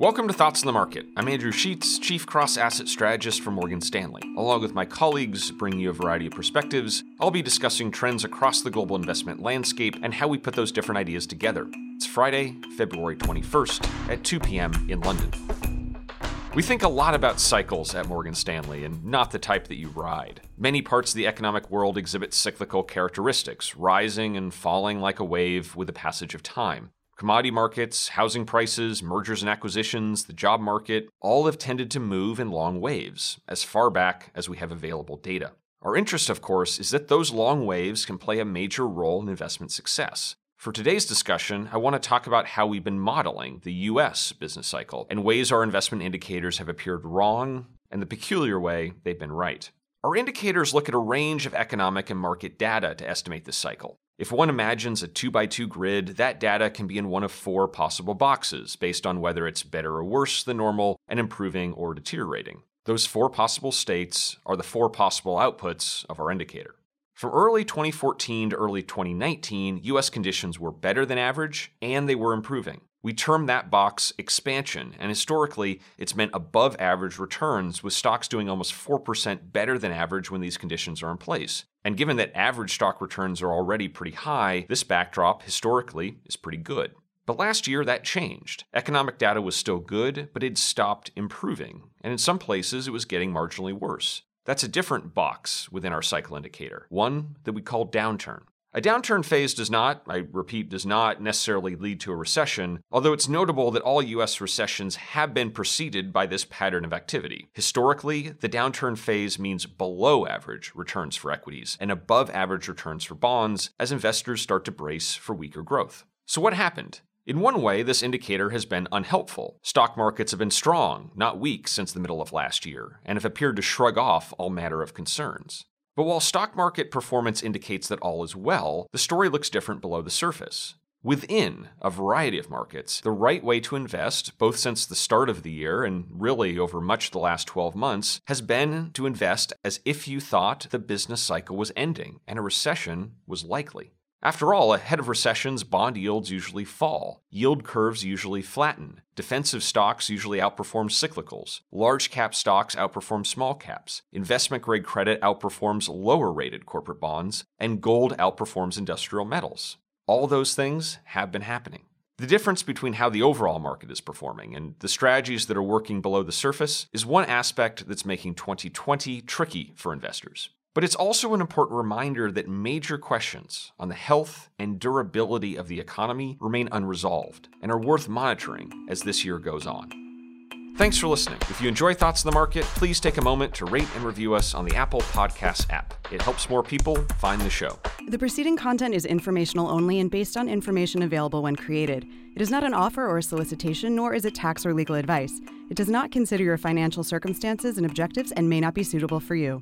Welcome to Thoughts on the Market. I'm Andrew Sheets, Chief Cross Asset Strategist for Morgan Stanley. Along with my colleagues bringing you a variety of perspectives, I'll be discussing trends across the global investment landscape and how we put those different ideas together. It's Friday, February 21st at 2 p.m. in London. We think a lot about cycles at Morgan Stanley and not the type that you ride. Many parts of the economic world exhibit cyclical characteristics, rising and falling like a wave with the passage of time. Commodity markets, housing prices, mergers and acquisitions, the job market, all have tended to move in long waves, as far back as we have available data. Our interest, of course, is that those long waves can play a major role in investment success. For today's discussion, I want to talk about how we've been modeling the US business cycle and ways our investment indicators have appeared wrong and the peculiar way they've been right. Our indicators look at a range of economic and market data to estimate this cycle. If one imagines a 2 by 2 grid, that data can be in one of four possible boxes based on whether it's better or worse than normal and improving or deteriorating. Those four possible states are the four possible outputs of our indicator. From early 2014 to early 2019, US conditions were better than average and they were improving. We term that box expansion, and historically, it's meant above average returns, with stocks doing almost 4% better than average when these conditions are in place. And given that average stock returns are already pretty high, this backdrop historically is pretty good. But last year, that changed. Economic data was still good, but it stopped improving, and in some places, it was getting marginally worse. That's a different box within our cycle indicator, one that we call downturn. A downturn phase does not, I repeat, does not necessarily lead to a recession, although it's notable that all US recessions have been preceded by this pattern of activity. Historically, the downturn phase means below average returns for equities and above average returns for bonds as investors start to brace for weaker growth. So, what happened? In one way, this indicator has been unhelpful. Stock markets have been strong, not weak, since the middle of last year, and have appeared to shrug off all matter of concerns. But while stock market performance indicates that all is well, the story looks different below the surface. Within a variety of markets, the right way to invest, both since the start of the year and really over much of the last 12 months, has been to invest as if you thought the business cycle was ending and a recession was likely. After all, ahead of recessions, bond yields usually fall. Yield curves usually flatten. Defensive stocks usually outperform cyclicals. Large cap stocks outperform small caps. Investment grade credit outperforms lower rated corporate bonds. And gold outperforms industrial metals. All those things have been happening. The difference between how the overall market is performing and the strategies that are working below the surface is one aspect that's making 2020 tricky for investors. But it's also an important reminder that major questions on the health and durability of the economy remain unresolved and are worth monitoring as this year goes on. Thanks for listening. If you enjoy Thoughts on the Market, please take a moment to rate and review us on the Apple Podcasts app. It helps more people find the show. The preceding content is informational only and based on information available when created. It is not an offer or a solicitation, nor is it tax or legal advice. It does not consider your financial circumstances and objectives and may not be suitable for you.